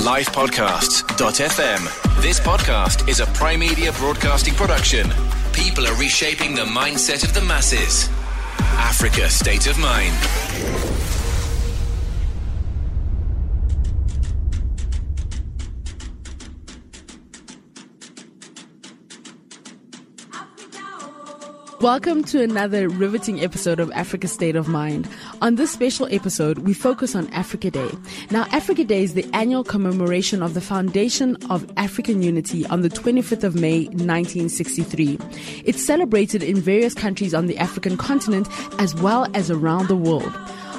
livepodcasts.fm. This podcast is a Prime Media broadcasting production. People are reshaping the mindset of the masses. Africa State of Mind. Welcome to another riveting episode of Africa State of Mind. On this special episode, we focus on Africa Day. Now, Africa Day is the annual commemoration of the foundation of African unity on the 25th of May, 1963. It's celebrated in various countries on the African continent as well as around the world.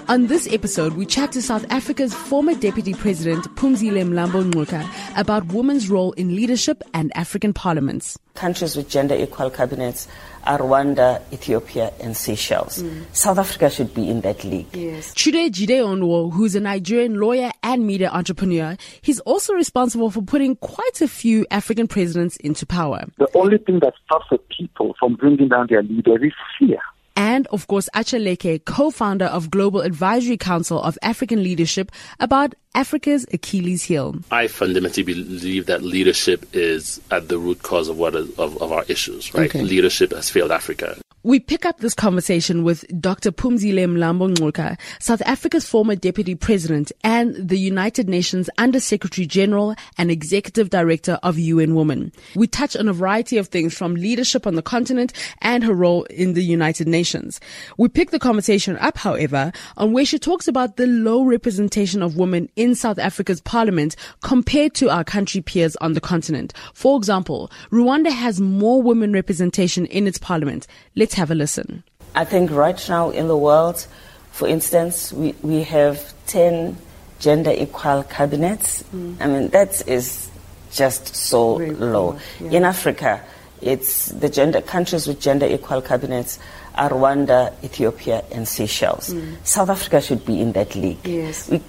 On this episode, we chat to South Africa's former Deputy President Phumzile Mlambo Ngcuka about women's role in leadership and African parliaments. Countries with gender equal cabinets are Rwanda, Ethiopia, and Seychelles. Mm. South Africa should be in that league. Yes. Chude Jideonwo, who's a Nigerian lawyer and media entrepreneur, he's also responsible for putting quite a few African presidents into power. The only thing that stops the people from bringing down their leaders is fear. And of course, Achaleke, co-founder of Global Advisory Council of African Leadership about Africa's Achilles heel. I fundamentally believe that leadership is at the root cause of what is, of, of our issues, right? Okay. Leadership has failed Africa. We pick up this conversation with Dr. Phumzile Mlambo South Africa's former deputy president and the United Nations Under Secretary General and Executive Director of UN Women. We touch on a variety of things from leadership on the continent and her role in the United Nations. We pick the conversation up, however, on where she talks about the low representation of women in South Africa's parliament compared to our country peers on the continent. For example, Rwanda has more women representation in its parliament. Let's have a listen. I think right now in the world, for instance, we, we have 10 gender equal cabinets. I mean, that is just so Very low. yeah. In Africa, it's the gender countries with gender equal cabinets are Rwanda, Ethiopia, and Seychelles. South Africa should be in that league. Yes. We,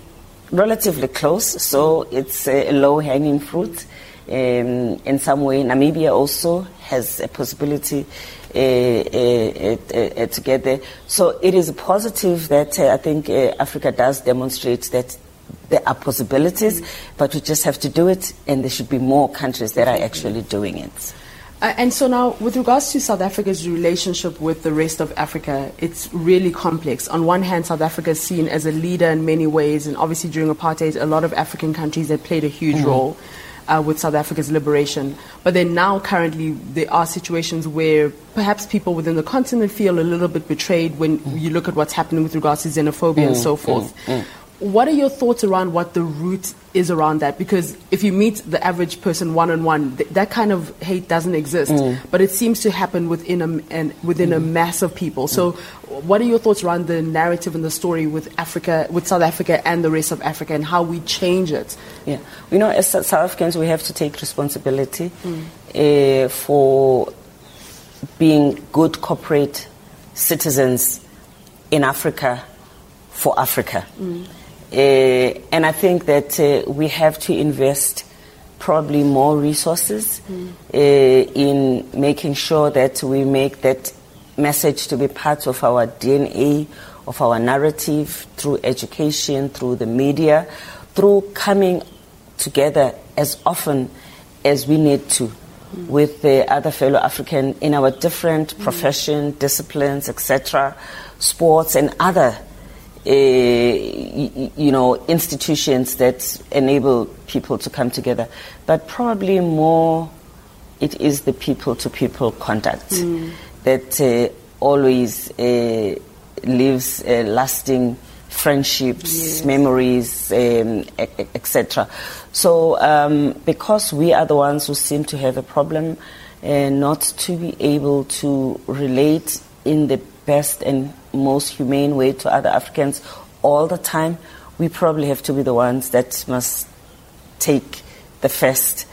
relatively close, so it's a low hanging fruit. Um, in some way, Namibia also has a possibility uh, uh, uh, uh, to get there. So it is positive that uh, I think uh, Africa does demonstrate that there are possibilities, but we just have to do it, and there should be more countries that are actually doing it. Uh, and so now, with regards to South Africa's relationship with the rest of Africa, it's really complex. On one hand, South Africa is seen as a leader in many ways, and obviously during apartheid, a lot of African countries had played a huge role uh, with South Africa's liberation. But then now, currently, there are situations where perhaps people within the continent feel a little bit betrayed when you look at what's happening with regards to xenophobia and mm, so forth. Mm, mm. What are your thoughts around what the root is around that? Because if you meet the average person one on one, that kind of hate doesn't exist, but it seems to happen within a and within a mass of people. So, what are your thoughts around the narrative and the story with Africa, with South Africa and the rest of Africa, and how we change it? Yeah, you know, as South Africans, we have to take responsibility uh, for being good corporate citizens in Africa for Africa. Uh, and I think that uh, we have to invest probably more resources uh, in making sure that we make that message to be part of our DNA, of our narrative, through education, through the media, through coming together as often as we need to with the other fellow African in our different profession, disciplines, etc., sports and other y- y- you know, institutions that enable people to come together. But probably more, it is the people-to-people contact that uh, always uh, leaves uh, lasting friendships, memories, um, etc. So, um, because we are the ones who seem to have a problem, uh, not to be able to relate in the best and most humane way to other Africans all the time, we probably have to be the ones that must take the first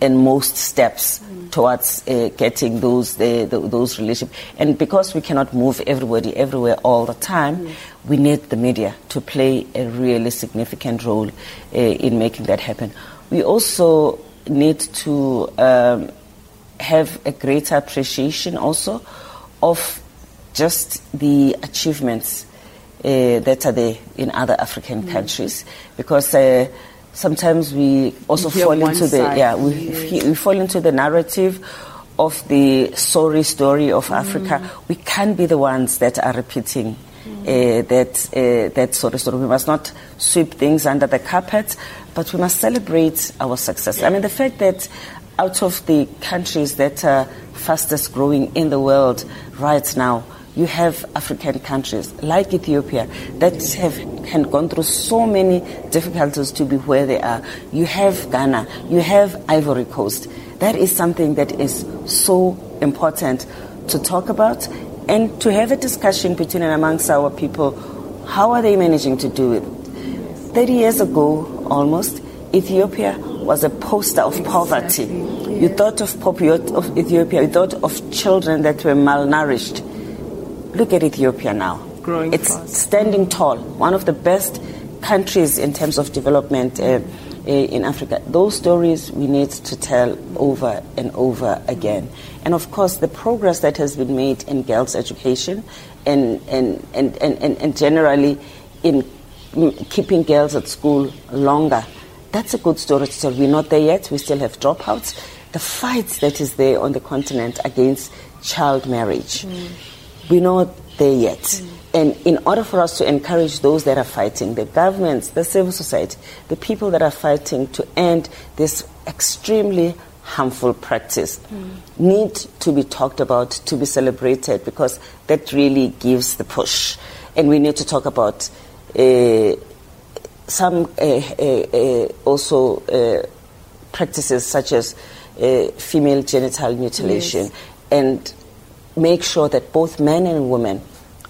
and most steps towards uh, getting those uh, th- those relationships. And because we cannot move everybody everywhere all the time, we need the media to play a really significant role uh, in making that happen. We also need to um, have a greater appreciation also of just the achievements uh, that are there in other African countries because uh, sometimes we also hear fall into the side, yeah we, yes. we fall into the narrative of the sorry story of Africa. We can't be the ones that are repeating uh, that uh, that sorry story. We must not sweep things under the carpet, but we must celebrate our success. I mean, the fact that out of the countries that are fastest growing in the world right now, you have African countries like Ethiopia that have can gone through so many difficulties to be where they are. You have Ghana, you have Ivory Coast. That is something that is so important to talk about and to have a discussion between and amongst our people. How are they managing to do it? 30 years ago, almost, Ethiopia was a poster of poverty. You thought of, of Ethiopia, you thought of children that were malnourished. Look at Ethiopia now. Growing it's fast. standing tall. One of the best countries in terms of development uh, uh, in Africa. Those stories we need to tell over and over again. And of course, the progress that has been made in girls' education and, and, and, and, and, and generally in mm, keeping girls at school longer. That's a good story to tell. We're not there yet. We still have dropouts. The fight that is there on the continent against child marriage. We're not there yet. And in order for us to encourage those that are fighting, the governments, the civil society, the people that are fighting to end this extremely harmful practice need to be talked about, to be celebrated, because that really gives the push. And we need to talk about uh, some uh, uh, uh, also uh, practices such as uh, female genital mutilation Yes. and make sure that both men and women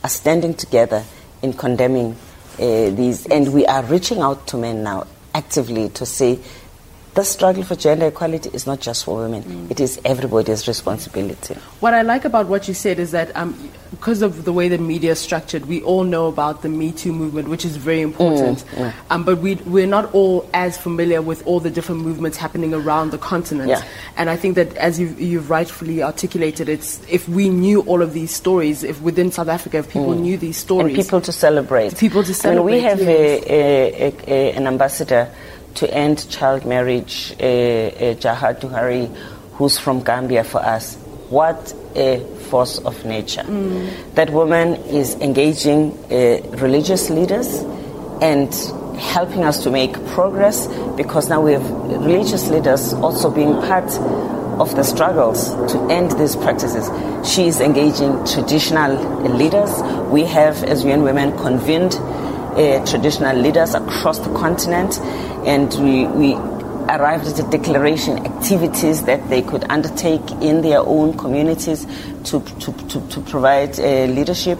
are standing together in condemning uh, these. And we are reaching out to men now actively to say the struggle for gender equality is not just for women, it is everybody's responsibility. What I like about what you said is that um, because of the way the media is structured, we all know about the Me Too movement, which is very important. Um, but we, we're not all as familiar with all the different movements happening around the continent. Yeah. And I think that, as you've, you've rightfully articulated, it's if we knew all of these stories, if within South Africa, if people knew these stories, And people to celebrate. People to celebrate. I mean, we have yes. a, a, a, an ambassador to end child marriage, uh, uh, Jaha Dukureh, who's from Gambia for us. What a force of nature. That woman is engaging uh, religious leaders and helping us to make progress because now we have religious leaders also being part of the struggles to end these practices. She is engaging traditional leaders. We have, as UN Women, convened uh, traditional leaders across the continent, and we, we arrived at a declaration activities that they could undertake in their own communities to, to, to, to provide uh, leadership.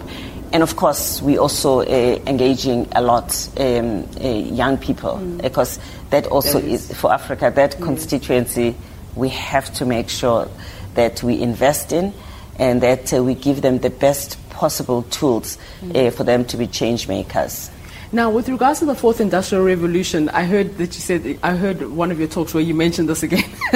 And of course, we also uh, engaging a lot um, uh, young people because that also is for Africa. That constituency, we have to make sure that we invest in and that uh, we give them the best possible tools uh, for them to be change makers. Now, with regards to the fourth industrial revolution, I heard that you said, I heard one of your talks where you mentioned this again.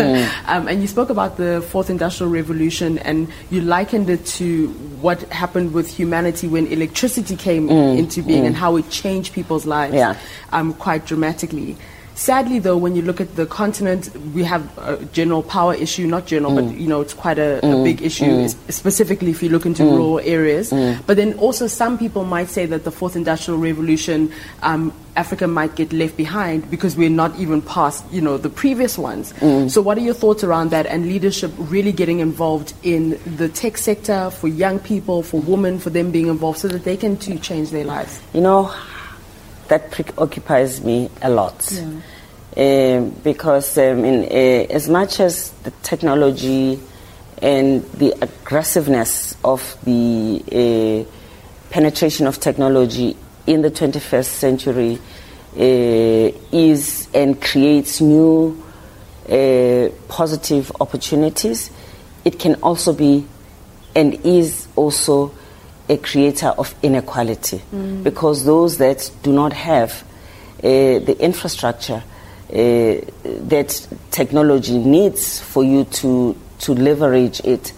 um, and you spoke about the fourth industrial revolution and you likened it to what happened with humanity when electricity came into being and how it changed people's lives Yeah. um, quite dramatically. Sadly, though, when you look at the continent, we have a general power issue, not general, but mm. you know, it's quite a, a mm. big issue, mm. es- specifically if you look into rural areas. But then also, some people might say that the fourth industrial revolution, um, Africa might get left behind because we're not even past, you know, the previous ones. So, what are your thoughts around that and leadership really getting involved in the tech sector for young people, for women, for them being involved so that they can too change their lives? You know, that preoccupies me a lot. Um, because um, in, uh, as much as the technology and the aggressiveness of the uh, penetration of technology in the 21st century uh, is and creates new uh, positive opportunities, it can also be and is also a creator of inequality. Because those that do not have uh, the infrastructure uh, that technology needs for you to, to leverage it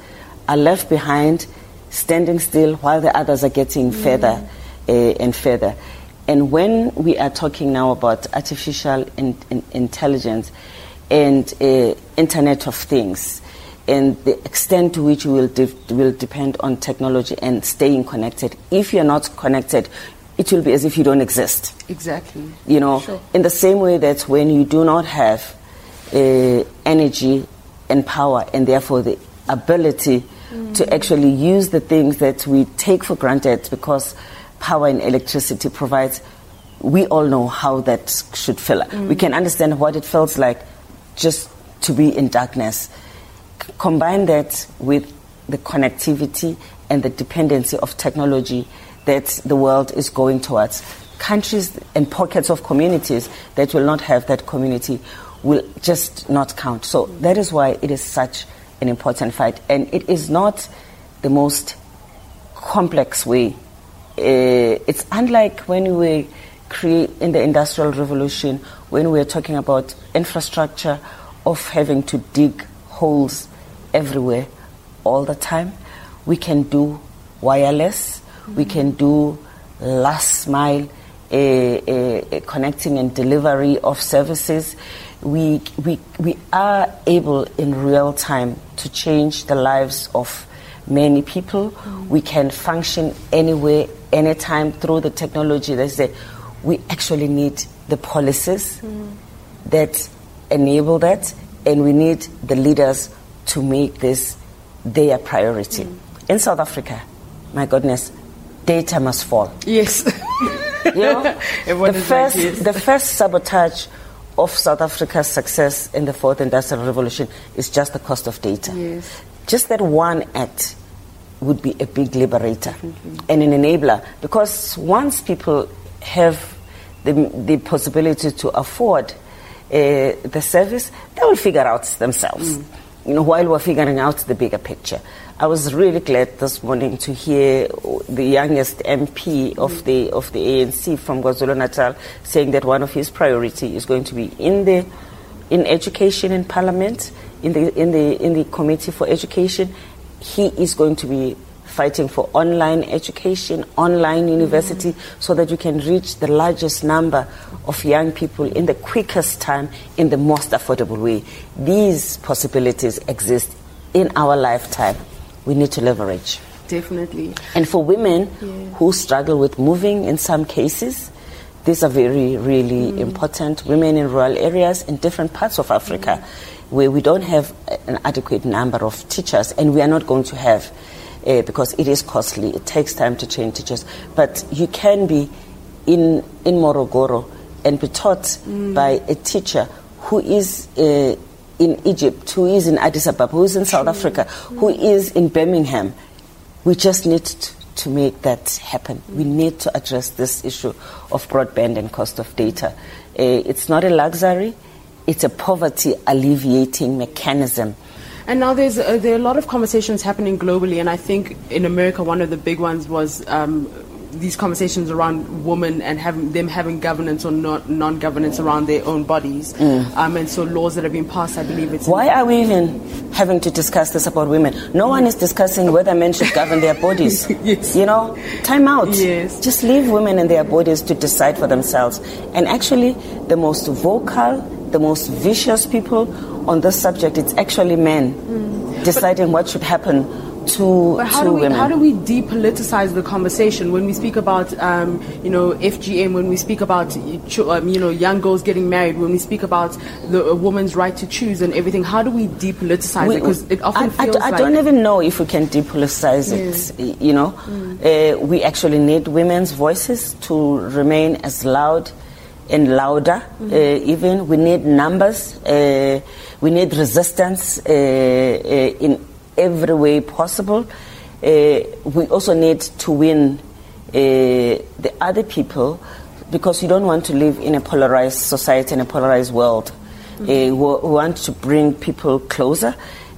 are left behind, standing still while the others are getting further uh, and further. And when we are talking now about artificial in, in, intelligence and uh, Internet of Things, and the extent to which we will, de- will depend on technology and staying connected. If you're not connected, it will be as if you don't exist. Exactly. You know, Sure. in the same way that when you do not have uh, energy and power, and therefore the ability to actually use the things that we take for granted because power and electricity provides, we all know how that should feel. We can understand what it feels like just to be in darkness. Combine that with the connectivity and the dependency of technology that the world is going towards. Countries and pockets of communities that will not have that community will just not count. So that is why it is such an important fight. And it is not the most complex way. Uh, it's unlike when we create in the industrial revolution when we're talking about infrastructure of having to dig holes everywhere all the time. We can do wireless. We can do last mile uh, uh, uh, connecting and delivery of services. We, we, we are able in real time to change the lives of many people. We can function anywhere, anytime through the technology. That's the, we actually need the policies that enable that, and we need the leaders to make this their priority. Mm. In South Africa, my goodness, data must fall. Yes. You know, the is like, first, yes. the first sabotage of South Africa's success in the fourth industrial revolution is just the cost of data. Yes. Just that one act would be a big liberator and an enabler because once people have the, the possibility to afford Uh, the service, they will figure out themselves. Mm. You know, while we're figuring out the bigger picture. I was really glad this morning to hear the youngest MP of mm. the of the ANC from KwaZulu Natal saying that one of his priority is going to be in the in education in Parliament, in the in the in the Committee for Education. He is going to be fighting for online education, online university, so that you can reach the largest number of young people in the quickest time, in the most affordable way. These possibilities exist in our lifetime. We need to leverage. Definitely. And for women who struggle with moving in some cases, these are very, really mm. important. Women in rural areas in different parts of Africa mm. where we don't have an adequate number of teachers, and we are not going to have uh, because it is costly. It takes time to train teachers. But you can be in, in Morogoro and be taught by a teacher who is uh, in Egypt, who is in Addis Ababa, who is in South Africa, who is in Birmingham. We just need to, to make that happen. We need to address this issue of broadband and cost of data. Uh, it's not a luxury, it's a poverty alleviating mechanism. And now there's uh, there are a lot of conversations happening globally, and I think in America one of the big ones was um, these conversations around women and having them having governance or not non-governance around their own bodies, um, and so laws that have been passed. I believe it's Why are we even having to discuss this about women? No one is discussing whether men should govern their bodies. Yes. You know, time out. Yes. Just leave women and their bodies to decide for themselves. And actually, the most vocal, the most vicious people on this subject, it's actually men deciding what should happen to. But how to do we women. how do we depoliticize the conversation when we speak about um, you know FGM, when we speak about um, you know young girls getting married, when we speak about the a woman's right to choose and everything? How do we depoliticize We- it? Because it often I, I feels d- I like don't even know if we can depoliticize it. You know, uh, we actually need women's voices to remain as loud and louder. Uh, even we need numbers. Uh, we need resistance uh, uh, in every way possible. Uh, we also need to win uh, the other people because you don't want to live in a polarized society and a polarized world. Uh, we we want to bring people closer,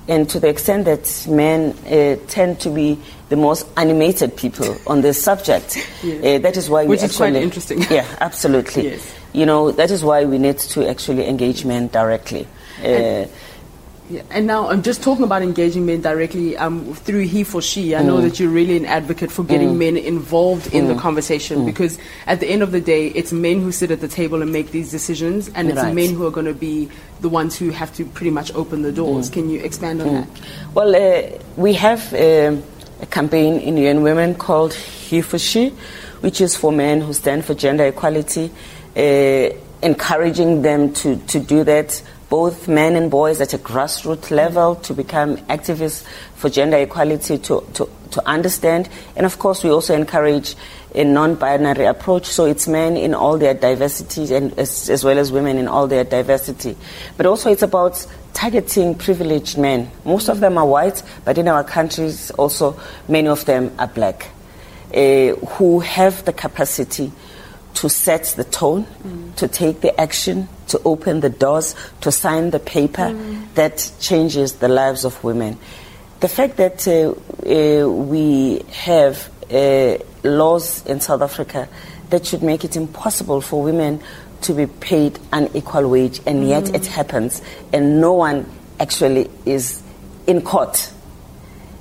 and to the extent that men uh, tend to be the most animated people on this subject, uh, that is why we Which is quite actually interesting. Yeah, absolutely. Yes. You know that is why we need to actually engage men directly. Uh, Yeah, and now I'm just talking about engaging men directly um, through he for she. I know that you're really an advocate for getting men involved in the conversation because at the end of the day, it's men who sit at the table and make these decisions, and it's Right. men who are going to be the ones who have to pretty much open the doors. Can you expand on that? Well, uh, we have um, a campaign in UN Women called He for She, which is for men who stand for gender equality, uh, encouraging them to, to do that, both men and boys at a grassroots level, to become activists for gender equality, to, to, to understand. And of course, we also encourage a non binary approach, so it's men in all their diversity and as, as well as women in all their diversity. But also, it's about targeting privileged men. Most of them are white, but in our countries, also many of them are black, uh, who have the capacity to set the tone, to take the action, to open the doors, to sign the paper that changes the lives of women. The fact that uh, uh, we have uh, laws in South Africa that should make it impossible for women to be paid an equal wage, and yet it happens, and no one actually is in court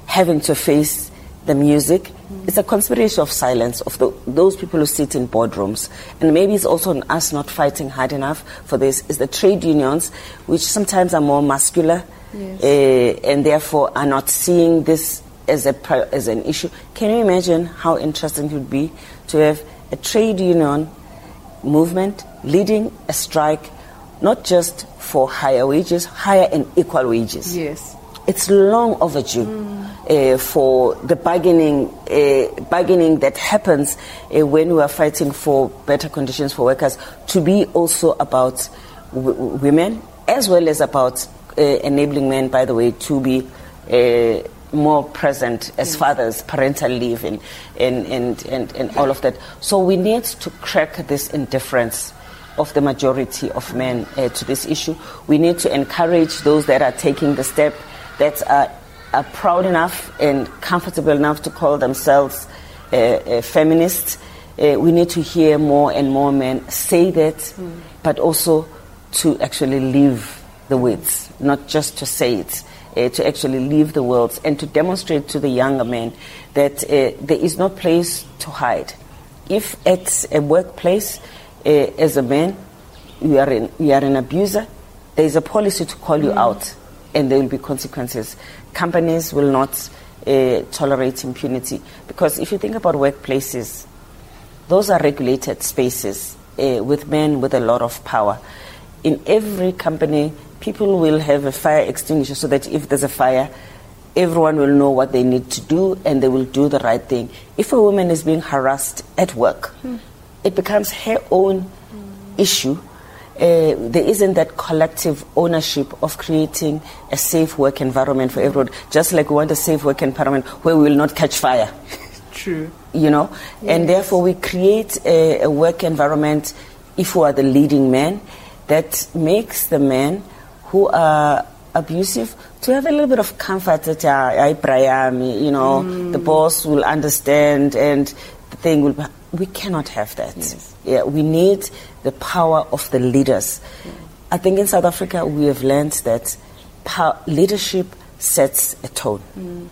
having to face the music. It's a conspiracy of silence of the, those people who sit in boardrooms. And maybe it's also on us not fighting hard enough for this. Is the trade unions, which sometimes are more muscular Yes. uh, and therefore are not seeing this as, a, as an issue. Can you imagine how interesting it would be to have a trade union movement leading a strike, not just for higher wages, higher and equal wages? Yes. It's long overdue uh, for the bargaining, uh, bargaining that happens uh, when we are fighting for better conditions for workers to be also about w- w- women as well as about uh, enabling men, by the way, to be uh, more present as fathers, parental leave, and, and, and, and, and all of that. So we need to crack this indifference of the majority of men uh, to this issue. We need to encourage those that are taking the step, that are, are proud enough and comfortable enough to call themselves uh, uh, feminists. Uh, we need to hear more and more men say that, but also to actually live the words, not just to say it. Uh, to actually live the words and to demonstrate to the younger men that uh, there is no place to hide. If at a workplace, uh, as a man, you are, in, you are an abuser, there is a policy to call you out and there will be consequences. Companies will not uh, tolerate impunity because if you think about workplaces, those are regulated spaces uh, with men with a lot of power. In every company, people will have a fire extinguisher so that if there's a fire, everyone will know what they need to do and they will do the right thing. If a woman is being harassed at work, it becomes her own issue. Uh, there isn't that collective ownership of creating a safe work environment for everyone, just like we want a safe work environment where we will not catch fire True. you know, and therefore we create a, a work environment, if we are the leading men, that makes the men who are abusive to have a little bit of comfort that I Brian, you know, the boss will understand and the thing will. Be, we cannot have that. Yeah, we need the power of the leaders. I think in South Africa we have learned that pow- leadership sets a tone. Mm.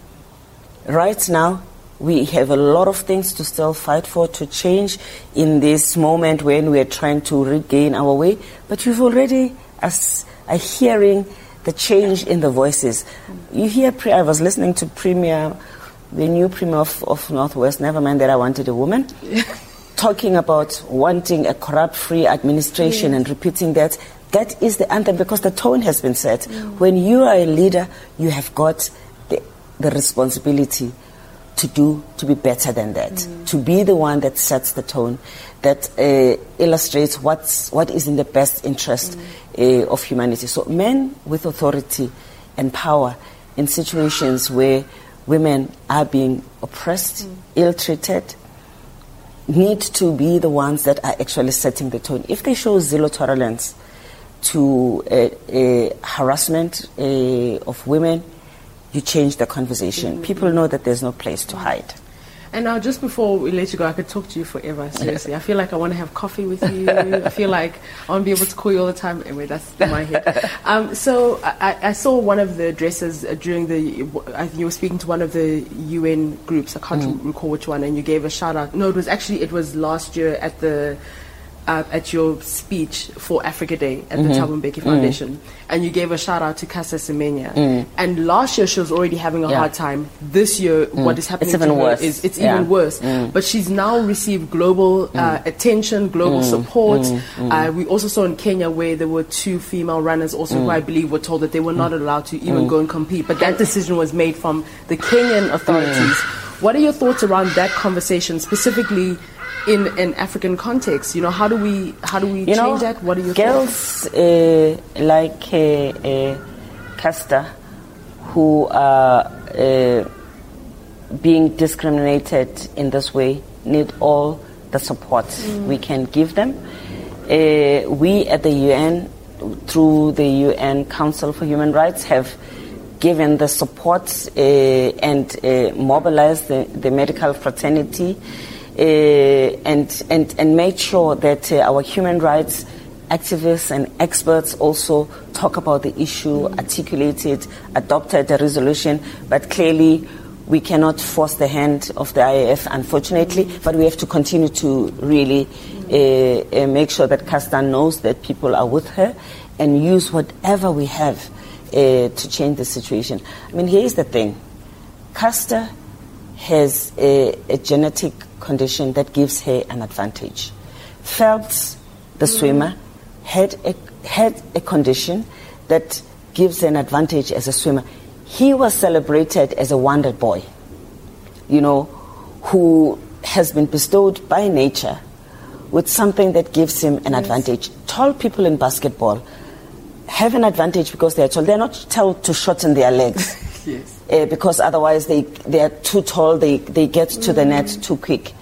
Right now, we have a lot of things to still fight for to change in this moment when we are trying to regain our way. But you've already as, are hearing the change in the voices. Mm. You hear, pre- I was listening to Premier, the new Premier of, of Northwest, never mind that I wanted a woman, talking about wanting a corrupt free administration mm. and repeating that. That is the anthem because the tone has been set. Mm. When you are a leader, you have got the, the responsibility to do to be better than that mm. to be the one that sets the tone that uh, illustrates what's what is in the best interest uh, of humanity. So men with authority and power in situations where women are being oppressed ill-treated need to be the ones that are actually setting the tone if they show zero tolerance to uh, uh, harassment of women you change the conversation. People know that there's no place to hide. And now, just before we let you go, I could talk to you forever. Seriously, I feel like I want to have coffee with you. I feel like I want to be able to call you all the time. Anyway, that's my head. Um, so I, I, saw one of the addresses during the. I think you were speaking to one of the UN groups. I can't mm. recall which one, and you gave a shout out. No, it was actually it was last year at the uh, at your speech for Africa Day at mm-hmm. the Thabo Mbeki Foundation, mm. and you gave a shout out to Caster Semenya. Mm. And last year she was already having a yeah. hard time. This year, mm. what is happening to her worse. is it's yeah. even worse. Mm. But she's now received global uh, mm. attention, global mm. support. Uh, we also saw in Kenya where there were two female runners, also who I believe were told that they were not allowed to even go and compete. But that decision was made from the Kenyan authorities. What are your thoughts around that conversation, specifically? In an African context? You know, how do we how do we you change know, that? What are your girls uh, like uh, uh, Caster who are uh, being discriminated in this way need all the support mm. we can give them. Uh, we at the UN, through the UN Council for Human Rights, have given the support uh, and mobilized the, the medical fraternity and, and, and made sure that uh, our human rights activists and experts also talk about the issue, articulate it, adopted a resolution, but clearly we cannot force the hand of the IAAF, unfortunately, but we have to continue to really uh, uh, make sure that Caster knows that people are with her and use whatever we have uh, to change the situation. I mean, here's the thing. Caster has a, a genetic condition that gives her an advantage. Phelps, the mm-hmm. swimmer, had a, had a condition that gives an advantage as a swimmer. He was celebrated as a wonder boy, you know, who has been bestowed by nature with something that gives him an yes. advantage. Tall people in basketball have an advantage because they're tall. They're not told to shorten their legs. yes uh, because otherwise they, they are too tall, they, they get to mm. the net too quick.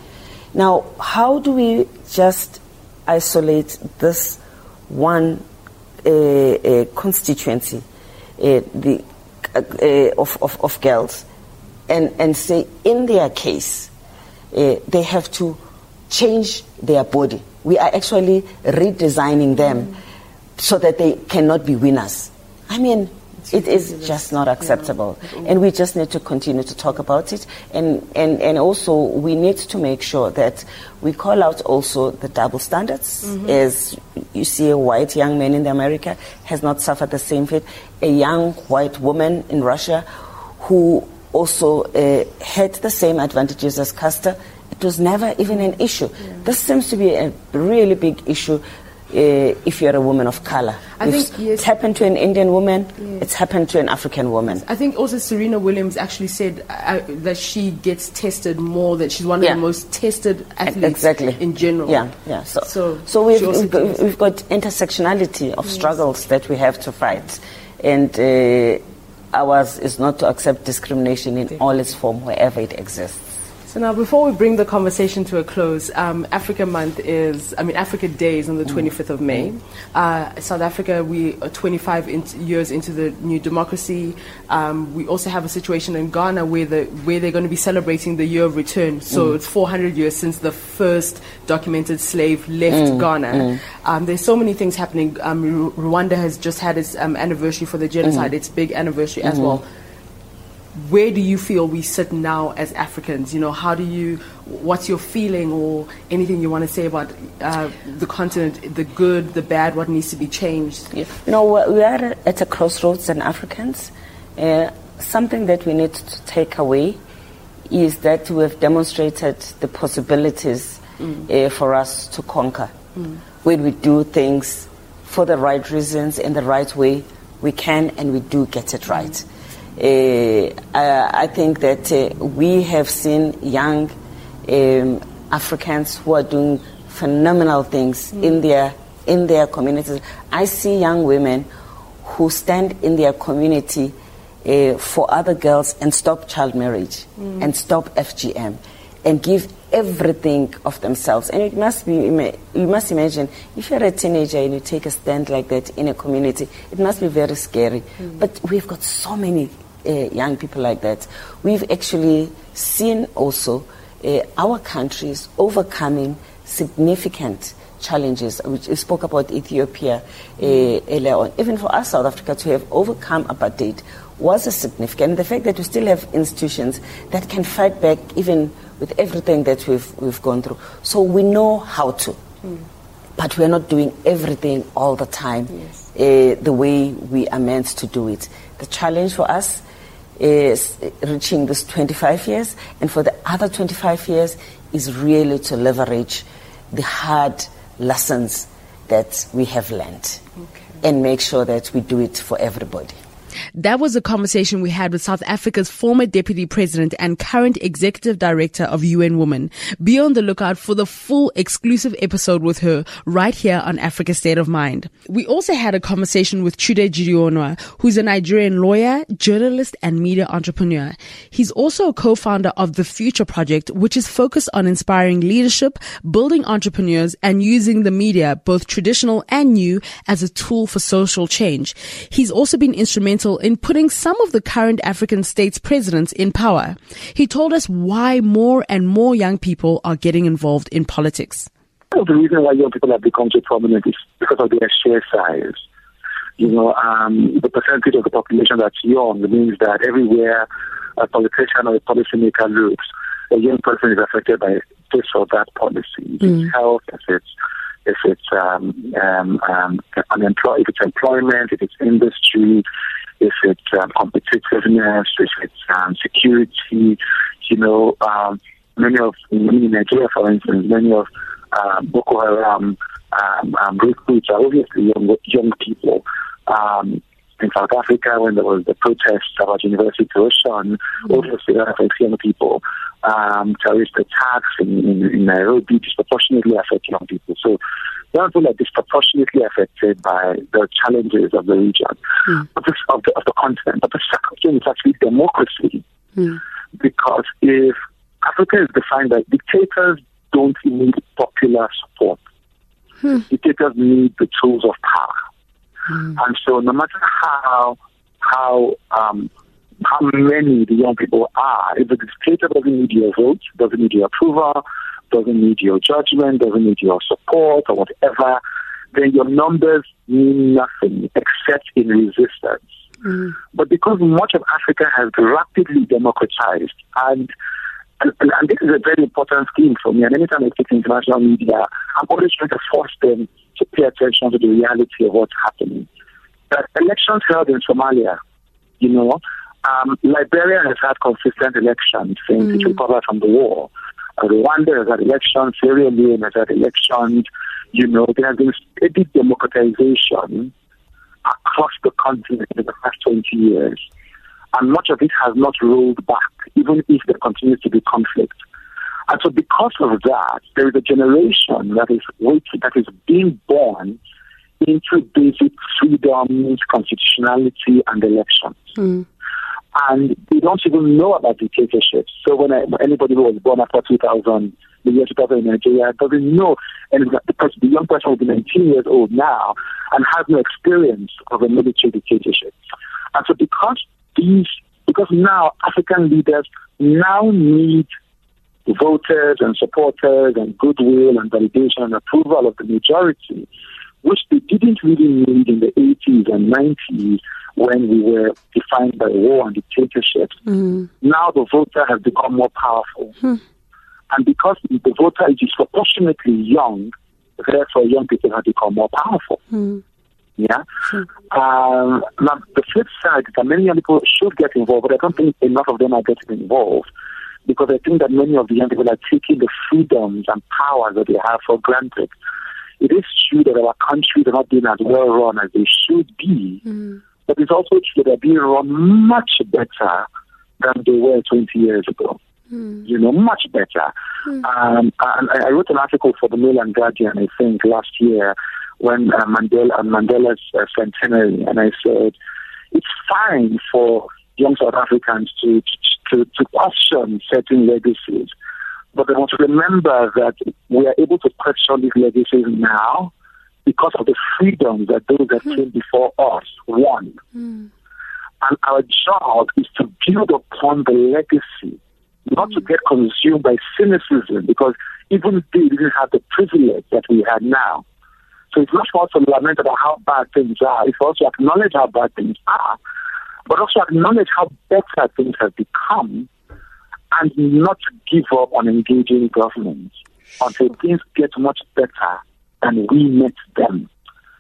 Now, how do we just isolate this one uh, uh, constituency uh, the, uh, of, of, of, girls and, and say, in their case, uh, they have to change their body? We are actually redesigning them mm. so that they cannot be winners. I mean, it is just not acceptable. And we just need to continue to talk about it. And, and, and also, we need to make sure that we call out also the double standards. Mm-hmm. As you see, a white young man in America has not suffered the same fate. A young white woman in Russia who also uh, had the same advantages as Caster. It was never even an issue. Yeah. This seems to be a really big issue uh, if you're a woman of color. I think yes. It's happened to an Indian woman, yes. it's happened to an African woman. I think also Serena Williams actually said uh, that she gets tested more, that she's one of yeah. the most tested athletes exactly. in general. Yeah, yeah. So, so, so we've, we've got, we've, got, intersectionality of yes. struggles that we have to fight. And uh, ours is not to accept discrimination in all its form, wherever it exists. So now, before we bring the conversation to a close, um, Africa Month is, I mean, Africa Day is on the 25th of May. Uh, South Africa, we are 25 in- years into the new democracy. Um, we also have a situation in Ghana where, the, where they're going to be celebrating the year of return. So mm. it's 400 years since the first documented slave left mm. Ghana. Mm. Um, there's so many things happening. Um, Rwanda has just had its um, anniversary for the genocide, mm. its big anniversary as mm-hmm. well where do you feel we sit now as Africans? You know, how do you, what's your feeling or anything you want to say about uh, the continent, the good, the bad, what needs to be changed? Yeah. You know, we are at a crossroads as Africans. Uh, something that we need to take away is that we have demonstrated the possibilities mm. uh, for us to conquer. Mm. When we do things for the right reasons in the right way, we can and we do get it right. Mm. Uh, I think that uh, we have seen young um, Africans who are doing phenomenal things mm. in their in their communities. I see young women who stand in their community uh, for other girls and stop child marriage mm. and stop FGM and give everything of themselves. And it must be, you must imagine, if you're a teenager and you take a stand like that in a community, it must be very scary. Mm. But we've got so many young people like that. We've actually seen also uh, our countries overcoming significant challenges, which you spoke about Ethiopia uh, earlier on. Even for us, South Africa, to have overcome apartheid was a significant. The fact that we still have institutions that can fight back even with everything that we've, we've gone through. So we know how to. Mm. But we're not doing everything all the time yes. uh, the way we are meant to do it. The challenge for us is reaching this 25 years, and for the other 25 years is really to leverage the hard lessons that we have learned okay. and make sure that we do it for everybody. That was a conversation we had with South Africa's former deputy president and current executive director of UN Women. Be on the lookout for the full exclusive episode with her right here on Africa State of Mind. We also had a conversation with Chude Jideonwo, who's a Nigerian lawyer, journalist, and media entrepreneur. He's also a co-founder of the Future Project, which is focused on inspiring leadership, building entrepreneurs, and using the media, both traditional and new, as a tool for social change. He's also been instrumental instrumental in putting some of the current African states presidents in power. He told us why more and more young people are getting involved in politics. Well, the reason why young people have become so prominent is because of their share size. You know, um, the percentage of the population that's young means that everywhere a politician or a policymaker looks, a young person is affected by this or that policy. If mm. it's health, if it's if it's um, um, um, unemployed, if it's employment, if it's industry, if it's um, competitiveness, if it's um, security, you know, um, many of, in Nigeria, for instance, many of uh, Boko Haram um, um, recruits are obviously young, young people. Um, in South Africa, when there was the protests about University of Ocean, mm-hmm. obviously that affects young people. Um, terrorist attacks in, in, in Nairobi disproportionately affect young people. So young people are disproportionately affected by the challenges of the region, mm. of, the, of, the, of the continent. But the second thing is actually democracy. Mm. Because if Africa is defined by dictators don't need popular support. Hmm. Dictators need the tools of power. Hmm. And so no matter how how um, how many the young people are, if the dictator doesn't need your vote, doesn't need your approval, doesn't need your judgment, doesn't need your support or whatever, then your numbers mean nothing except in resistance. Mm. But because much of Africa has rapidly democratized, and, and, and this is a very important scheme for me, and anytime I speak to international media, I'm always trying to force them to pay attention to the reality of what's happening. That elections held in Somalia, you know, um, Liberia has had consistent elections since mm. it recovered from the war. Rwanda has had elections, Sierra Leone has had elections. You know, there has been steady democratization across the continent in the past 20 years. And much of it has not rolled back, even if there continues to be conflict. And so because of that, there is a generation that is waiting, that is being born into basic freedoms, constitutionality, and elections. Mm and they don't even know about dictatorships. So when I, anybody who was born after 2000, the year 2000 in Nigeria, doesn't know, and because the young person will be 19 years old now and has no experience of a military dictatorship. And so because these, because now African leaders now need voters and supporters and goodwill and validation and approval of the majority, which they didn't really need in the 80s and 90s when we were defined by war and dictatorship. Mm. Now the voter has become more powerful. Mm. And because the voter is disproportionately young, therefore young people have become more powerful. Mm. Yeah. Um, now, the flip side is that many young people should get involved, but I don't think enough of them are getting involved because I think that many of the young people are taking the freedoms and powers that they have for granted. It is true that our countries are not being as well run as they should be. Mm but it's also true that they're being run much better than they were 20 years ago. Mm. You know, much better. Mm. Um, and I wrote an article for the Mail and Guardian, I think, last year when uh, Mandela, Mandela's uh, centenary, and I said, it's fine for young South Africans to, to, to question certain legacies, but they want to remember that we are able to question these legacies now because of the freedoms that those that mm. came before us won. Mm. And our job is to build upon the legacy not to get consumed by cynicism because even they didn't have the privilege that we had now. So it's not for us to lament about how bad things are. It's for us to acknowledge how bad things are, but also acknowledge how better things have become and not give up on engaging government until things get much better than we met them.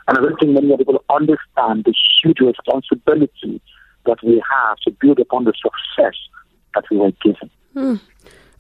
And I don't think many people understand the huge responsibility that we have to build upon the success that we were given. Hmm.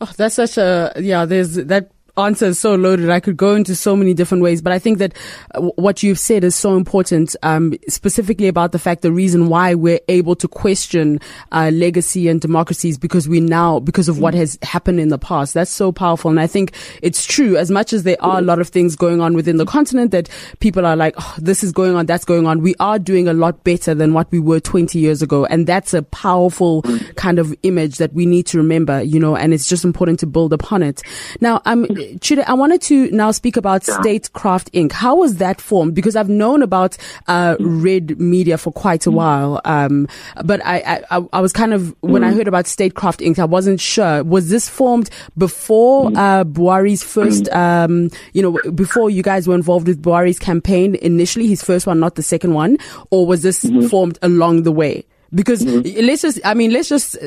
Oh, that's such a yeah. There's that answer is so loaded. I could go into so many different ways, but I think that uh, what you've said is so important, um, specifically about the fact the reason why we're able to question uh, legacy and democracies because we now because of what has happened in the past. That's so powerful, and I think it's true. As much as there are a lot of things going on within the continent that people are like, oh, this is going on, that's going on. We are doing a lot better than what we were 20 years ago, and that's a powerful kind of image that we need to remember. You know, and it's just important to build upon it. Now, I'm. Um, Chude, I wanted to now speak about yeah. Statecraft Inc. How was that formed? Because I've known about uh, Red Media for quite a mm. while, um, but I, I, I, was kind of when mm. I heard about Statecraft Inc. I wasn't sure. Was this formed before mm. uh, Buhari's first, mm. um, you know, before you guys were involved with Buhari's campaign initially, his first one, not the second one, or was this mm-hmm. formed along the way? Because mm-hmm. let's just i mean let's just uh,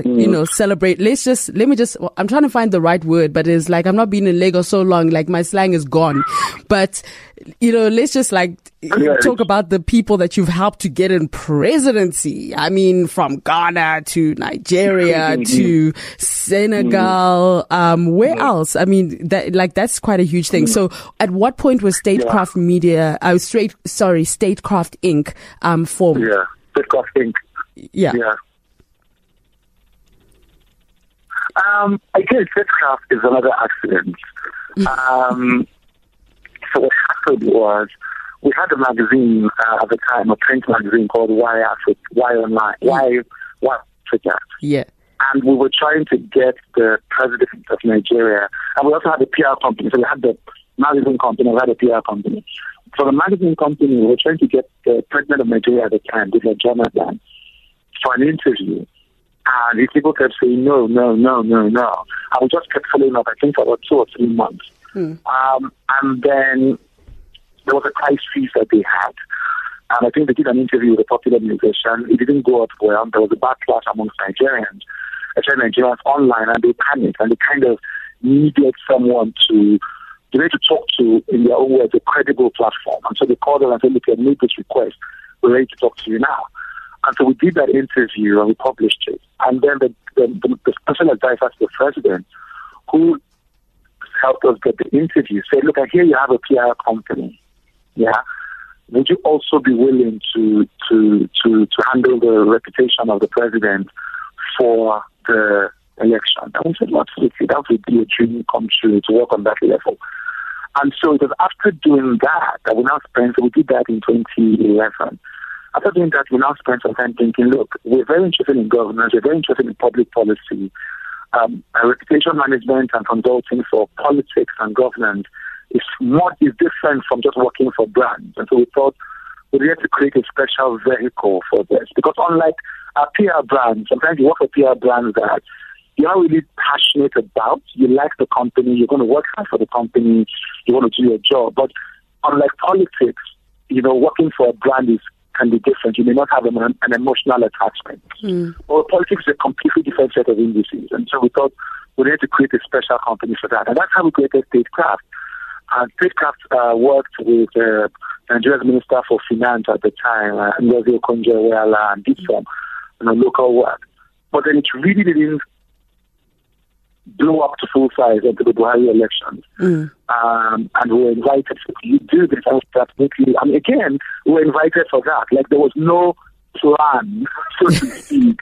mm-hmm. you know celebrate let's just let me just i'm trying to find the right word but it's like i'm not being in lagos so long like my slang is gone but you know let's just like talk about the people that you've helped to get in presidency i mean from ghana to nigeria mm-hmm. to senegal um where mm-hmm. else i mean that like that's quite a huge thing so at what point was statecraft yeah. media i uh, was straight sorry statecraft inc um formed yeah statecraft inc yeah. Yeah. Um, I guess statecraft is another accident. um, so what happened was we had a magazine uh, at the time, a print magazine called Why Africa, Why Online, Why Why Africa. Yeah. And we were trying to get the president of Nigeria, and we also had a PR company. So we had the magazine company, we had a PR company. For the magazine company, we were trying to get the president of Nigeria at the time, Goodluck Jonathan, for an interview. And these people kept saying, no, no, no, no, no. I we just kept following up, I think, for about two or three months. Mm. Um, and then there was a crisis that they had. And I think they did an interview with a popular musician. It didn't go up well. There was a backlash amongst Nigerians, especially Nigerians online, and they panicked and they kind of needed someone to they need to talk to, in their own words, a credible platform. And so they called them and said, look, I made this request. We're ready to talk to you now. And so we did that interview and we published it. And then the, the, the, special advisor to the president, who helped us get the interview, said, look, I hear you have a PR company. Yeah. Would you also be willing to, to, to, to handle the reputation of the president for the election? And we said, absolutely. That would be a dream come true to work on that level. And so it was after doing that that we now spent, so we did that in 2011. After doing that, we now spend some time thinking, look, we're very interested in governance, we're very interested in public policy. Um, reputation management and consulting for politics and governance is more is different from just working for brands. And so we thought we had to create a special vehicle for this. Because unlike our PR brands, sometimes you work for PR brands that you're not really passionate about. You like the company, you're going to work hard for the company, you want to do your job. But unlike politics, you know, working for a brand is can be different. You may not have an, an emotional attachment. Mm. But politics is a completely different set of indices. And so we thought we needed to create a special company for that. And that's how we created Statecraft. And Statecraft uh, worked with uh, Nigeria's Minister for Finance at the time, uh, Ngozi Okonjo-Iweala, and did some you know, local work. But then it really didn't blow up to full size into the Buhari elections. Mm. Um, and we were invited to you do this weekly. I mean, again, we were invited for that. Like there was no plan, so to speak,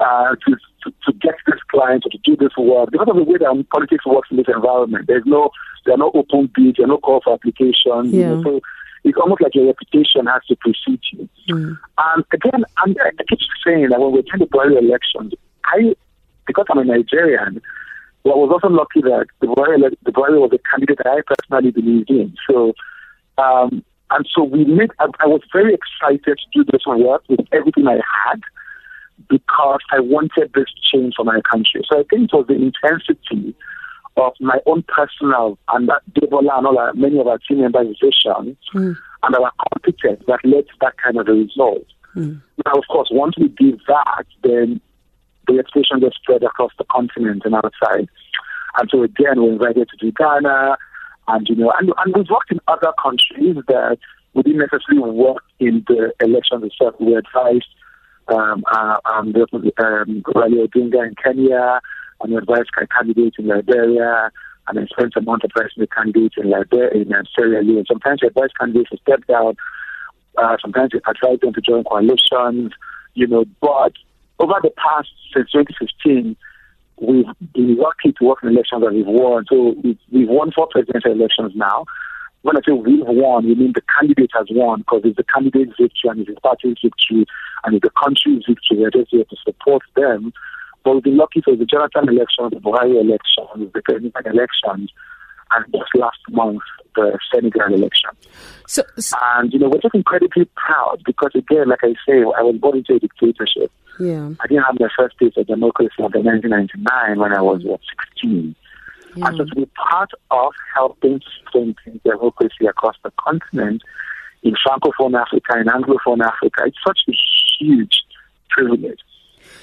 uh, to, to, to get this client or to do this work. Because of the way that politics works in this environment, there's no there are no open bids, there are no call for application. Yeah. You know, so it's almost like your reputation has to precede you. Mm. And again, I'm, I keep saying that when we're doing the Buhari elections, I because I'm a Nigerian, well, I was also lucky that the Buhari, the Buhari was a candidate that I personally believed in. So, um, and so we made, I, I was very excited to do this work with everything I had. because I wanted this change for my country. So I think it was the intensity of my own personal and that Debola and all our, many of our team members' vision mm. and our competence that led to that kind of a result. Mm. Now, of course, once we did that, then the explosion just spread across the continent and outside. And so again, we're invited to do Ghana, and you know, and, and we've worked in other countries that we didn't necessarily work in the elections itself. We advised um, uh, um, the, um, Raila Odinga in Kenya, and we advised candidates in Liberia, and I spent a month advising the candidates in Liberia, in Sierra Leone. Sometimes we advise candidates to step down. Uh, sometimes we advise them to join coalitions, you know, but over the past, since 2015, we've been lucky to work in elections that we've won. So we've, we've won four presidential elections now. When I say we've won, we mean the candidate has won because it's the candidate's victory and it's the party's victory and it's the country's victory. We're just here to support them. But we've been lucky for the Jonathan election, the Buhari election, the Kenyan elections, and just last month, the Senegal election. So, so, and, you know, we're just incredibly proud because, again, like I say, I was born into a dictatorship. Yeah. I didn't have my first taste of democracy until 1999 when I was, what, 16. Yeah. And so to be part of helping strengthen democracy across the continent, in Francophone Africa, in Anglophone Africa, it's such a huge privilege.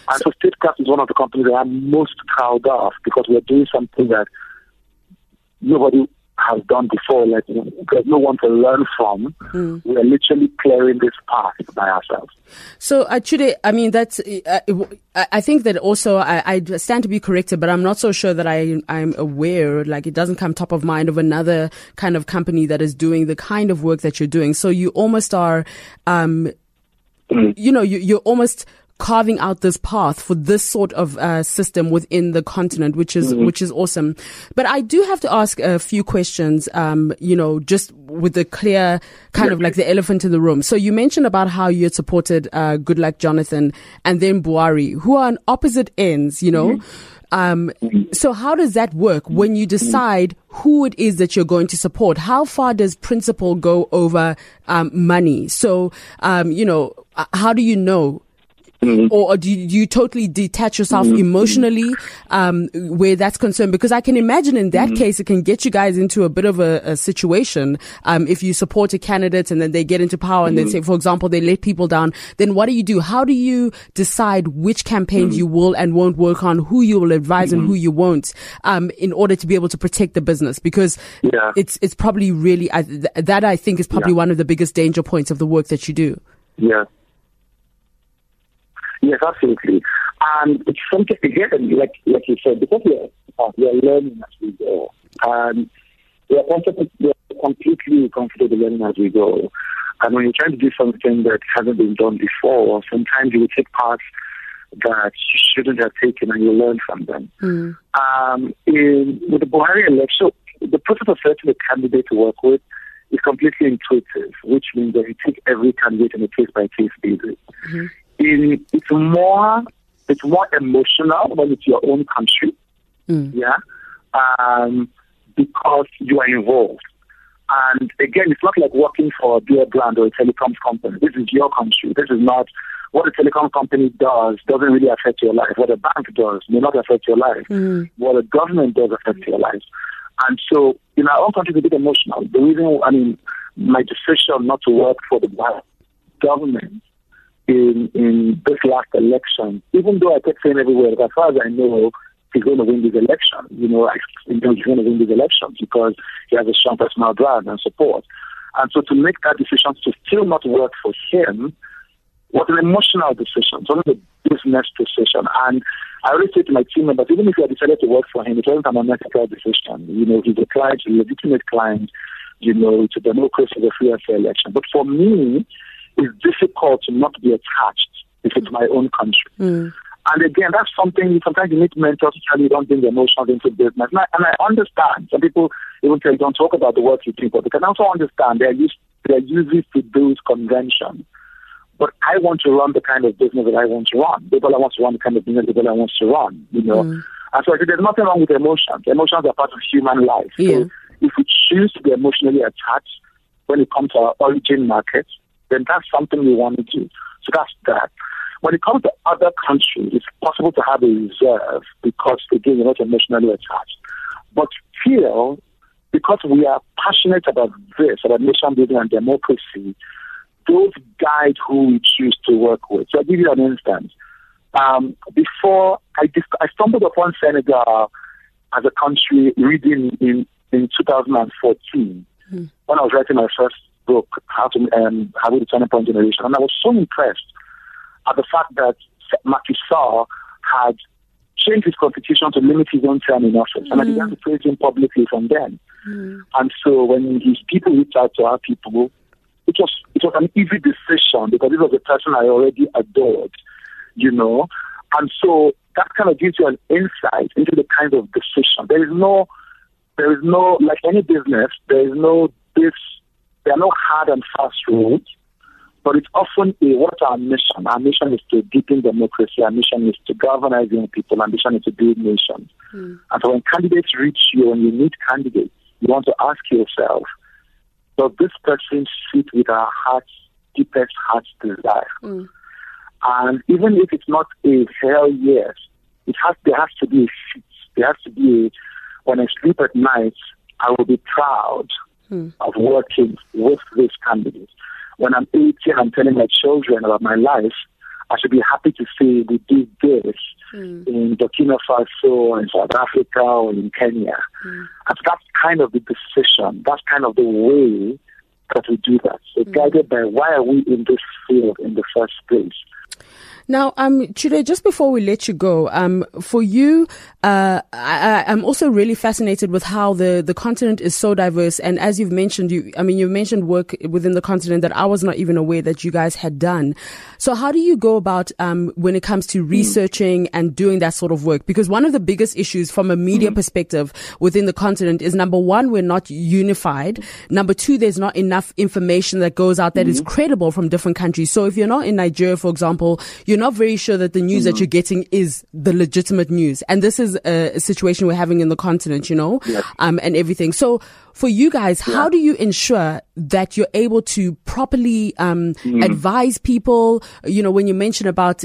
And so, so Statecraft is one of the companies that I'm most proud of because we're doing something that nobody has done before. Like there's no one to learn from. Mm. We are literally clearing this path by ourselves. So, actually, I mean, that's. Uh, I think that also I, I, stand to be corrected, but I'm not so sure that I I'm aware. Like it doesn't come top of mind of another kind of company that is doing the kind of work that you're doing. So you almost are. Um, mm. you know, you, you're almost carving out this path for this sort of uh, system within the continent, which is mm-hmm. which is awesome. But I do have to ask a few questions. Um, you know, just with the clear kind yeah. of like the elephant in the room. So you mentioned about how you had supported uh, Goodluck Jonathan and then Buhari, who are on opposite ends. You know. Mm-hmm. Um, mm-hmm. so how does that work when you decide who it is that you're going to support? How far does principle go over um, money? So, um, you know, uh, how do you know Mm-hmm. Or do you, do you, totally detach yourself mm-hmm. emotionally um, where that's concerned? Because I can imagine in that mm-hmm. case, it can get you guys into a bit of a, a situation. Um, if you support a candidate and then they get into power and then say, for example, they let people down, then what do you do? How do you decide which campaigns you will and won't work on, who you will advise and who you won't, um, in order to be able to protect the business? Because yeah. it's, it's probably really, uh, th- that I think is probably yeah. one of the biggest danger points of the work that you do. Yeah. Yes, absolutely. And it's something again, like like you said, because we are we are learning as we go, and we are comfortable, we are completely comfortable learning as we go. And when you're trying to do something that hasn't been done before, sometimes you will take parts that you shouldn't have taken, and you learn from them. Mm. Um, in, with the Buhari election, the process of selecting a candidate to work with is completely intuitive, which means that you take every candidate on a case by case basis. Mm-hmm in, it's more it's more emotional when it's your own country. Mm. Yeah. Um, because you are involved. And again, it's not like working for a beer brand or a telecoms company. This is your country. This is not what a telecom company does doesn't really affect your life. What a bank does may not affect your life. Mm. What a government does affect your life. And so in our own country, it's a bit emotional. The reason, I mean, my decision not to work for the government in in this last election, even though I kept saying everywhere, as far as I know, he's going to win this election. You know, I he's going to win this election because he has a strong personal brand and support. And so to make that decision to still not work for him was an emotional decision. It wasn't a business decision. And I always say to my team members, even if you decided to work for him, it wasn't an unethical decision. You know, he's a client, a legitimate client. You know, it's a democracy, a free and fair election. But for me, it's difficult to not be attached if it's my own country. Mm. And again, that's something sometimes you need mentors to tell you don't bring emotions into business. And I, and I understand. Some people even say don't talk about the work you do, but they can also understand they're used they're used to those conventions. But I want to run the kind of business that I want to run. People I want to run the kind of business that I want to run, you know. Mm. And so there's nothing wrong with emotions. Emotions are part of human life. Yeah. So if we choose to be emotionally attached when it comes to our origin markets, then that's something we want to do. So that's that. When it comes to other countries, it's possible to have a reserve because, again, you're not emotionally attached. But here, because we are passionate about this, about nation building and democracy, those guide who we choose to work with. So I'll give you an instance. Um, before I, I stumbled upon Senegal as a country reading in, in 2014 mm. when I was writing my first book, How to um, How we the Turning Point Generation, and I was so impressed at the fact that Macky Sall had changed his constitution to limit his own term in office, mm. and I began to praise him publicly from then. Mm. And so when his people reached out to our people, it was it was an easy decision because this was a person I already adored, you know. And so that kind of gives you an insight into the kind of decision. There is no there is no like any business, there is no this there are no hard and fast rules, but it's often a what our mission. Our mission is to deepen democracy, our mission is to galvanize young people, our mission is to build nations. Mm. And so when candidates reach you and you meet candidates, you want to ask yourself, does this person fit with our heart's deepest heart's desire? Mm. And even if it's not a hell yes, it has there has to be a fit. There has to be a when I sleep at night, I will be proud mm. of working with these candidate. When I'm 18, I'm telling my children about my life. I should be happy to say we did this mm. in Burkina Faso, in South Africa, or in Kenya. Mm. And that's kind of the decision. That's kind of the way that we do that. So mm. guided by why are we in this field in the first place? Now, um, Chude, just before we let you go, um, for you, uh, I, am also really fascinated with how the, the continent is so diverse. And as you've mentioned, you, I mean, you've mentioned work within the continent that I was not even aware that you guys had done. So how do you go about, um, when it comes to hmm. researching mm. and doing that sort of work? Because one of the biggest issues from a media mm. perspective within the continent is number one, we're not unified. Number two, there's not enough information that goes out that mm. is hmm. credible from different countries. So if you're not in Nigeria, for example, you're you're not very sure that the news mm-hmm. that you're getting is the legitimate news. And this is a, a situation we're having in the continent, you know, yes. um, and everything. So for you guys, yeah. how do you ensure that you're able to properly um, mm. advise people? You know, when you mention about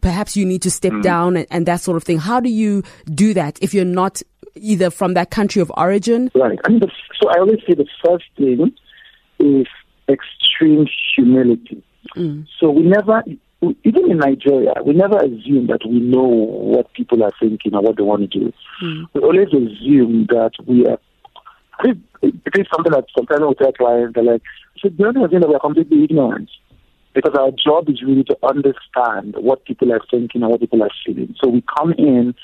perhaps you need to step mm. down and, and, that sort of thing, how do you do that if you're not either from that country of origin? Right. I mean, the, so I always say the first thing is extreme humility. Mm. So we never even in Nigeria, we never assume that we know what people are thinking or what they want to do. Mm. We always assume that we are. It, is something that sometimes we tell clients, they're like, so the only thing that we are completely ignorant. Because our job is really to understand what people are thinking and what people are feeling. So we come in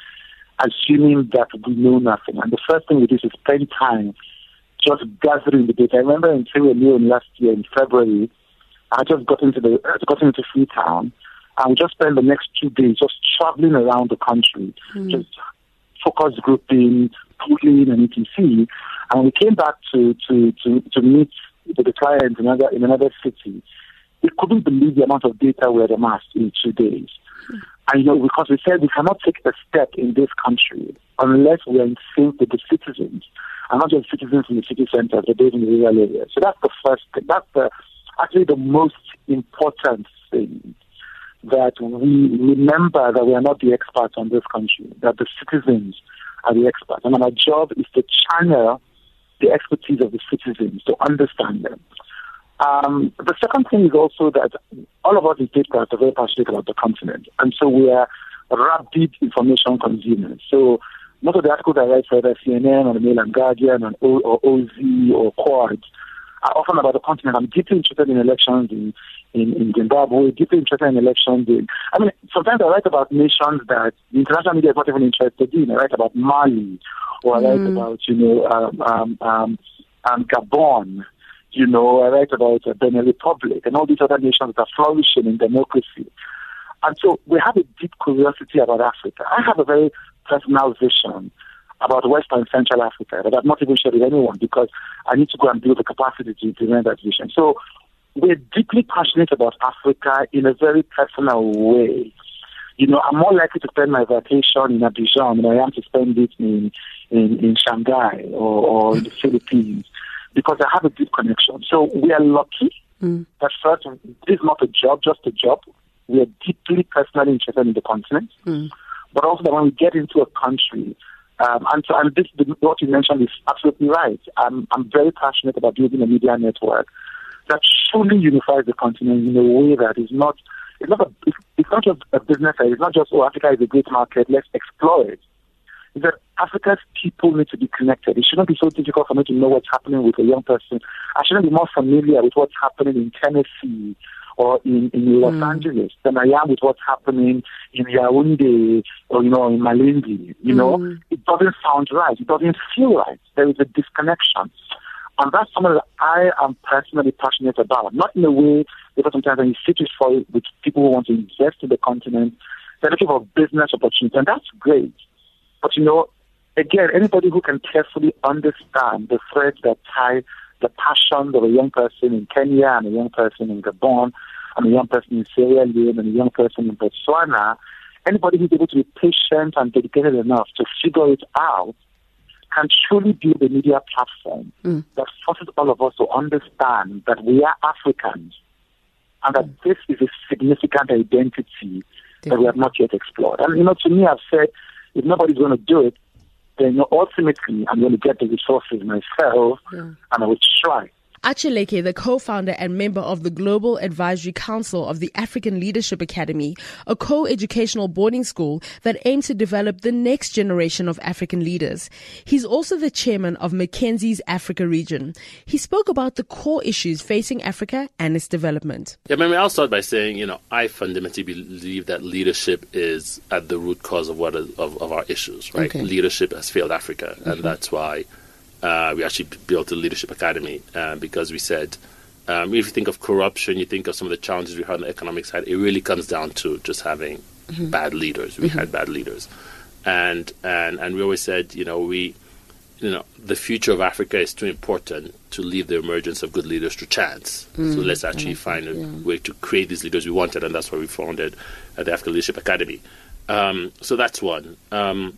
assuming that we know nothing. And the first thing we do is spend time just gathering the data. I remember in Sierra Leone last year in February, I just got into the uh, got into Freetown, and we just spent the next two days just traveling around the country, mm. just focus grouping, pooling, and etc. And we came back to to to to meet with the client in another in another city. We couldn't believe the amount of data we had amassed in two days. Mm. And you know, because we said we cannot take a step in this country unless we are in sync with the citizens, and not just citizens in the city centers, but those in the rural areas. So that's the first thing. That's the actually the most important thing that we remember that we are not the experts on this country, that the citizens are the experts. And our job is to channel the expertise of the citizens to understand them. Um, the second thing is also that all of us in Statecraft are very passionate about the continent. And so we are rapid information consumers. So most of the articles I write for either CNN or the Mail and Guardian or, OZ or Quartz often about the continent. I'm deeply interested in elections in, in, in Zimbabwe, deeply interested in elections in. I mean, sometimes I write about nations that the international media is not even interested in. I write about Mali, or I write mm. about, you know, um, um, um, um, Gabon. You know, I write about uh, Benin Republic and all these other nations that are flourishing in democracy. And so we have a deep curiosity about Africa. I have a very personal vision about Western and Central Africa that I've not even shared with anyone because I need to go and build the capacity to implement that vision. So we're deeply passionate about Africa in a very personal way. You know, I'm more likely to spend my vacation in Abidjan than I am to spend it in in, in Shanghai or, or in the Philippines because I have a deep connection. So we are lucky mm. that first, this is not a job, just a job. we are deeply personally interested in the continent, Mm. but also that when we get into a country, um, and so and this, what you mentioned is absolutely right. I'm, I'm very passionate about building a media network that truly unifies the continent in a way that is not, it's not, a, it's, it's not just a business. It's not just, oh, Africa is a great market, let's explore it. it. Is that Africa's people need to be connected. It shouldn't be so difficult for me to know what's happening with a young person. I shouldn't be more familiar with what's happening in Tennessee or in, in Los hmm. Angeles than I am with what's happening in Yaoundé or, you know, in Malindi. You know, hmm. it doesn't sound right. It doesn't feel right. There is a disconnection. And that's something that I am personally passionate about. Not in a way because sometimes when you sit for, with people who want to invest in the continent, they're looking for business opportunities, and that's great. But you know, again, anybody who can carefully understand the threads that tie the passion of a young person in Kenya and a young person in Gabon and a young person in Sierra Leone and a young person in Botswana, anybody who's able to be patient and dedicated enough to figure it out can truly build a media platform mm. that forces all of us to understand that we are Africans and that mm. this is a significant identity that we have not yet explored. And you know, to me, I've said if nobody's going to do it, then you know, ultimately I'm going to get the resources myself, and I will try. Acha Leke, the co-founder and member of the Global Advisory Council of the African Leadership Academy, a co-educational boarding school that aims to develop the next generation of African leaders. He's also the chairman of McKinsey's Africa region. He spoke about the core issues facing Africa and its development. Yeah, I mean, I'll start by saying, you know, I fundamentally believe that leadership is at the root cause of what is, of, of our issues, right? Okay. Leadership has failed Africa, and mm-hmm. that's why uh, we actually built a leadership academy uh, because we said, um, if you think of corruption, you think of some of the challenges we had on the economic side, it really comes down to just having bad leaders. We had bad leaders, and and and we always said, you know, we, you know, the future of Africa is too important to leave the emergence of good leaders to chance. So let's actually find a way to create these leaders we wanted, and that's why we founded uh, the African Leadership Academy. Um, so that's one. Um,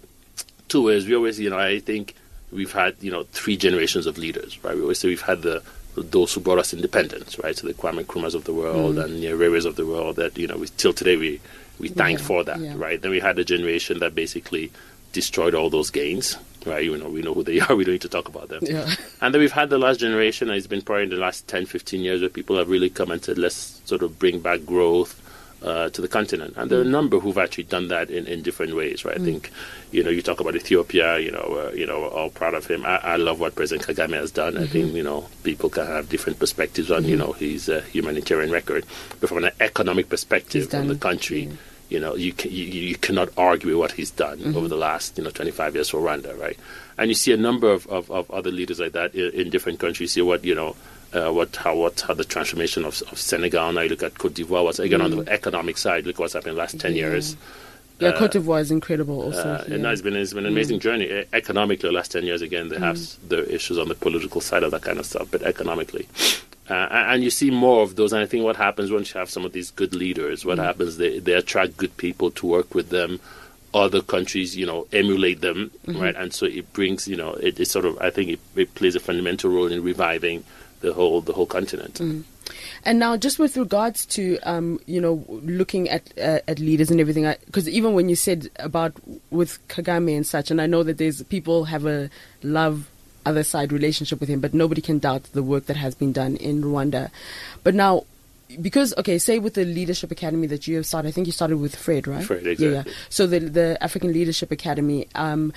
two is we always, you know, I think we've had, you know, three generations of leaders, right? We always say we've had the those who brought us independence, right? So the Kwame Nkrumahs of the world mm. and the Nyerere's of the world that, you know, we, till today we, we thank Yeah, for that, yeah. right? Then we had a generation that basically destroyed all those gains, right? You know, we know who they are. We don't need to talk about them. Yeah. And then we've had the last generation, and it's been probably in the last 10, 15 years where people have really come and said, let's sort of bring back growth uh, to the continent. And there are a number who've actually done that in, in different ways, right? I think, you know, you talk about Ethiopia, you know, uh, you know, we're all proud of him. I, I love what President Kagame has done. I think, you know, people can have different perspectives on, you know, his uh, humanitarian record. But from an economic perspective from the country, you know, you, can, you you cannot argue with what he's done over the last you know 25 years for Rwanda, right? And you see a number of, of, of other leaders like that in, in different countries. You see what you know. Uh, what how what how the transformation of, of Senegal now you look at Cote d'Ivoire what's again on the economic side look what's happened in the last ten years Yeah, Cote d'Ivoire is incredible also. uh, yeah. and it's been it's been an amazing journey E- economically. The last ten years, again, they have s- the issues on the political side of that kind of stuff, but economically, uh, and you see more of those. And I think what happens once you have some of these good leaders, what happens they they attract good people to work with them. Other countries, you know, emulate them, right? And so it brings, you know, it, it sort of. I think it, it plays a fundamental role in reviving the whole the whole continent. And now, just with regards to um, you know looking at uh, at leaders and everything, because even when you said about with Kagame and such, and I know that there's people have a love other side relationship with him, but nobody can doubt the work that has been done in Rwanda. But now, because okay, say with the leadership academy that you have started, I think you started with Fred, right? Fred, Yeah, yeah. So the the African Leadership Academy. Um,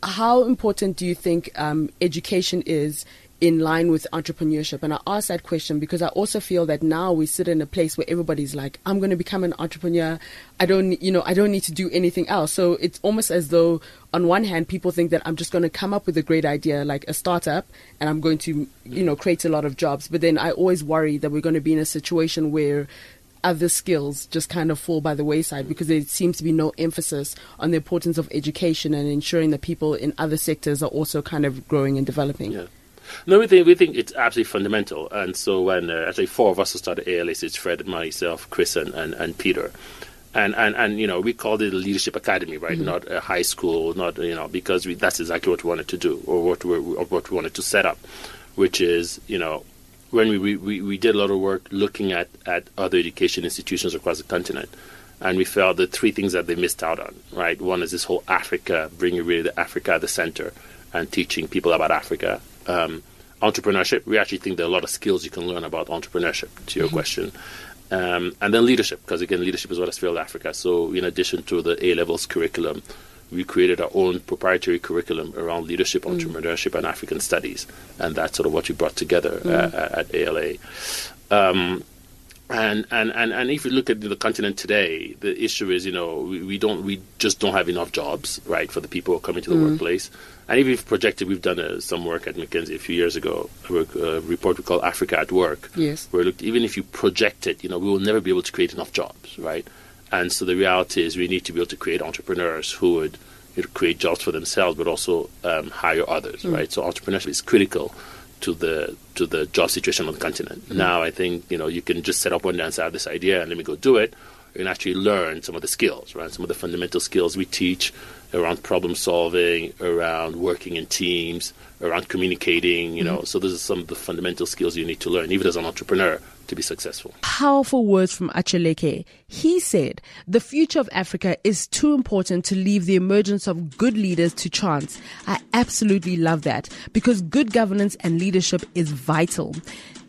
how important do you think um, education is in line with entrepreneurship? And I ask that question because I also feel that now we sit in a place where everybody's like, I'm going to become an entrepreneur. I don't, you know, I don't need to do anything else. So it's almost as though, on one hand, people think that I'm just going to come up with a great idea, like a startup, and I'm going to, you know, create a lot of jobs. But then I always worry that we're going to be in a situation where other skills just kind of fall by the wayside because there seems to be no emphasis on the importance of education and ensuring that people in other sectors are also kind of growing and developing. Yeah. No, we think we think it's absolutely fundamental. And so when uh, actually four of us who started ALS, it's Fred, myself, Chris, and, and, and Peter. And, and and you know we called it a leadership academy, right? Not a high school, not you know because we, that's exactly what we wanted to do, or what we or what we wanted to set up, which is you know when we, we, we did a lot of work looking at, at other education institutions across the continent, and we felt the three things that they missed out on, right? One is this whole Africa, bringing really the Africa at the center and teaching people about Africa. Um, entrepreneurship, we actually think there are a lot of skills you can learn about entrepreneurship, to your mm-hmm. question. Um, and then leadership, because again, leadership is what has failed Africa. So, in addition to the A levels curriculum, we created our own proprietary curriculum around leadership, mm. entrepreneurship, and African studies, and that's sort of what we brought together mm. uh, at ALA. Um, and, and, and, and if you look at the continent today, the issue is, you know, we, we don't we just don't have enough jobs, right, for the people who are coming to the mm. workplace. And even if projected, we've done uh, some work at McKinsey a few years ago, a, a report we call Africa at Work. Yes. Where looked, even if you project it, you know, we will never be able to create enough jobs, right? And so the reality is we need to be able to create entrepreneurs who would you know, create jobs for themselves, but also um, hire others, mm. right? So entrepreneurship is critical to the to the job situation on the continent. Mm-hmm. Now, I think you know you can just set up one day I have this idea and let me go do it. You can actually learn some of the skills, right? Some of the fundamental skills we teach around problem solving, around working in teams, around communicating. You mm-hmm. know, so those are some of the fundamental skills you need to learn, even as an entrepreneur to be successful. Powerful words from Acha Leke. He said, The future of Africa is too important to leave the emergence of good leaders to chance. I absolutely love that because good governance and leadership is vital.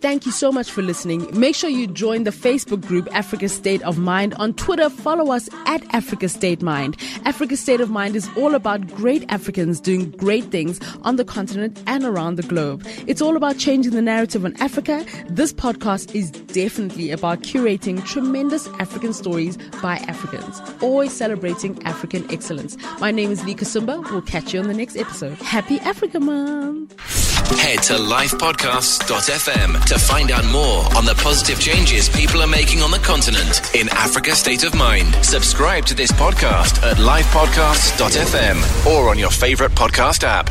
Thank you so much for listening. Make sure you join the Facebook group Africa State of Mind. On Twitter, follow us at Africa State Mind. Africa State of Mind is all about great Africans doing great things on the continent and around the globe. It's all about changing the narrative on Africa. This podcast is definitely about curating tremendous African stories by Africans, always celebrating African excellence. My name is Lee Kasumba. We'll catch you on the next episode. Happy Africa Month! Head to lifepodcast.fm to find out more on the positive changes people are making on the continent in Africa State of Mind. Subscribe to this podcast at lifepodcasts.fm or on your favorite podcast app.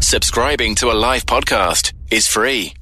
Subscribing to a live podcast is free.